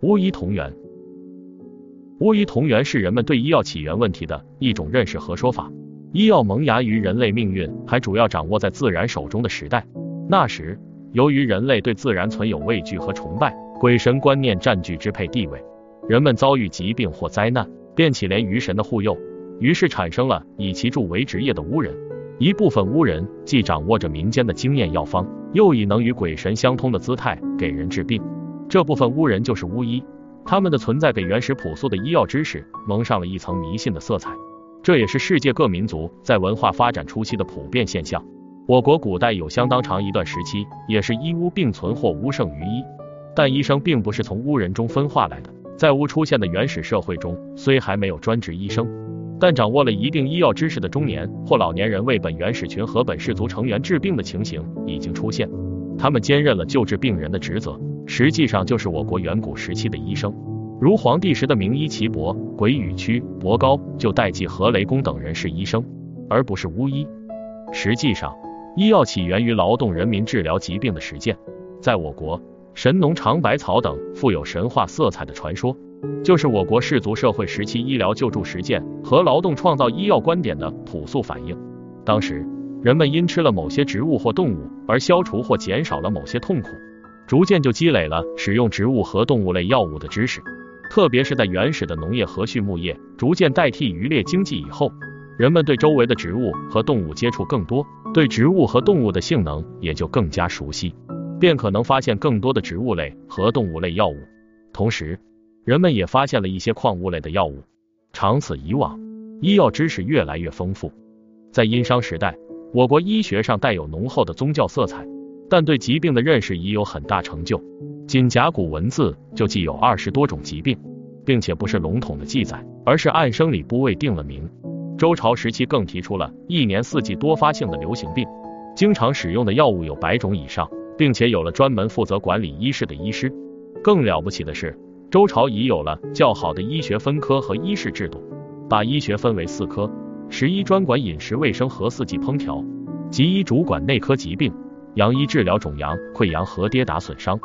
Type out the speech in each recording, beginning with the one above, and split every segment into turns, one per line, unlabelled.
巫医同源，巫医同源是人们对医药起源问题的一种认识和说法。医药萌芽于人类命运还主要掌握在自然手中的时代。那时，由于人类对自然存有畏惧和崇拜，鬼神观念占据支配地位，人们遭遇疾病或灾难，便起连于神的护佑，于是产生了以其助为职业的巫人。一部分巫人既掌握着民间的经验药方，又以能与鬼神相通的姿态给人治病。这部分巫人就是巫医，他们的存在给原始朴素的医药知识蒙上了一层迷信的色彩，这也是世界各民族在文化发展初期的普遍现象。我国古代有相当长一段时期也是医巫并存或巫胜于医，但医生并不是从巫人中分化来的。在巫出现的原始社会中，虽还没有专职医生，但掌握了一定医药知识的中年或老年人为本原始群和本氏族成员治病的情形已经出现，他们兼任了救治病人的职责。实际上就是我国远古时期的医生，如黄帝时的名医岐伯、鬼羽屈、伯高就代继何雷公等人是医生，而不是巫医。实际上，医药起源于劳动人民治疗疾病的实践。在我国，神农尝百草等富有神话色彩的传说，就是我国氏族社会时期医疗救助实践和劳动创造医药观点的朴素反映。当时，人们因吃了某些植物或动物而消除或减少了某些痛苦。逐渐就积累了使用植物和动物类药物的知识，特别是在原始的农业和畜牧业逐渐代替渔猎经济以后，人们对周围的植物和动物接触更多，对植物和动物的性能也就更加熟悉，便可能发现更多的植物类和动物类药物。同时，人们也发现了一些矿物类的药物。长此以往，医药知识越来越丰富。在殷商时代，我国医学上带有浓厚的宗教色彩。但对疾病的认识已有很大成就，仅甲骨文字就记有二十多种疾病，并且不是笼统的记载，而是按生理部位定了名。周朝时期更提出了一年四季多发性的流行病，经常使用的药物有百种以上，并且有了专门负责管理医事的医师。更了不起的是，周朝已有了较好的医学分科和医事制度，把医学分为四科：食医专管饮食卫生和四季烹调，吉医主管内科疾病。阳医治疗肿阳、溃疡和跌打损伤，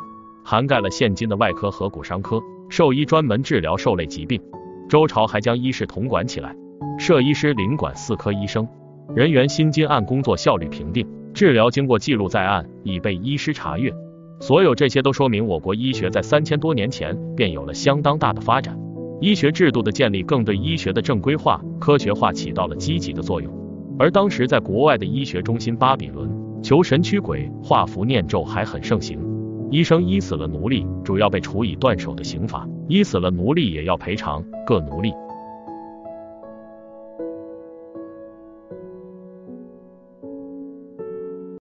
涵盖了现今的外科和骨伤科；兽医专门治疗兽类疾病。周朝还将医事统管起来，设医师领管四科医生，人员薪金按工作效率评定，治疗经过记录在案，已被医师查阅。所有这些都说明我国医学在三千多年前便有了相当大的发展。医学制度的建立更对医学的正规化、科学化起到了积极的作用。而当时在国外的医学中心巴比伦。求神驱鬼、画符念咒还很盛行。医生医死了奴隶，主要被处以断手的刑罚；医死了奴隶，也要赔偿各奴隶。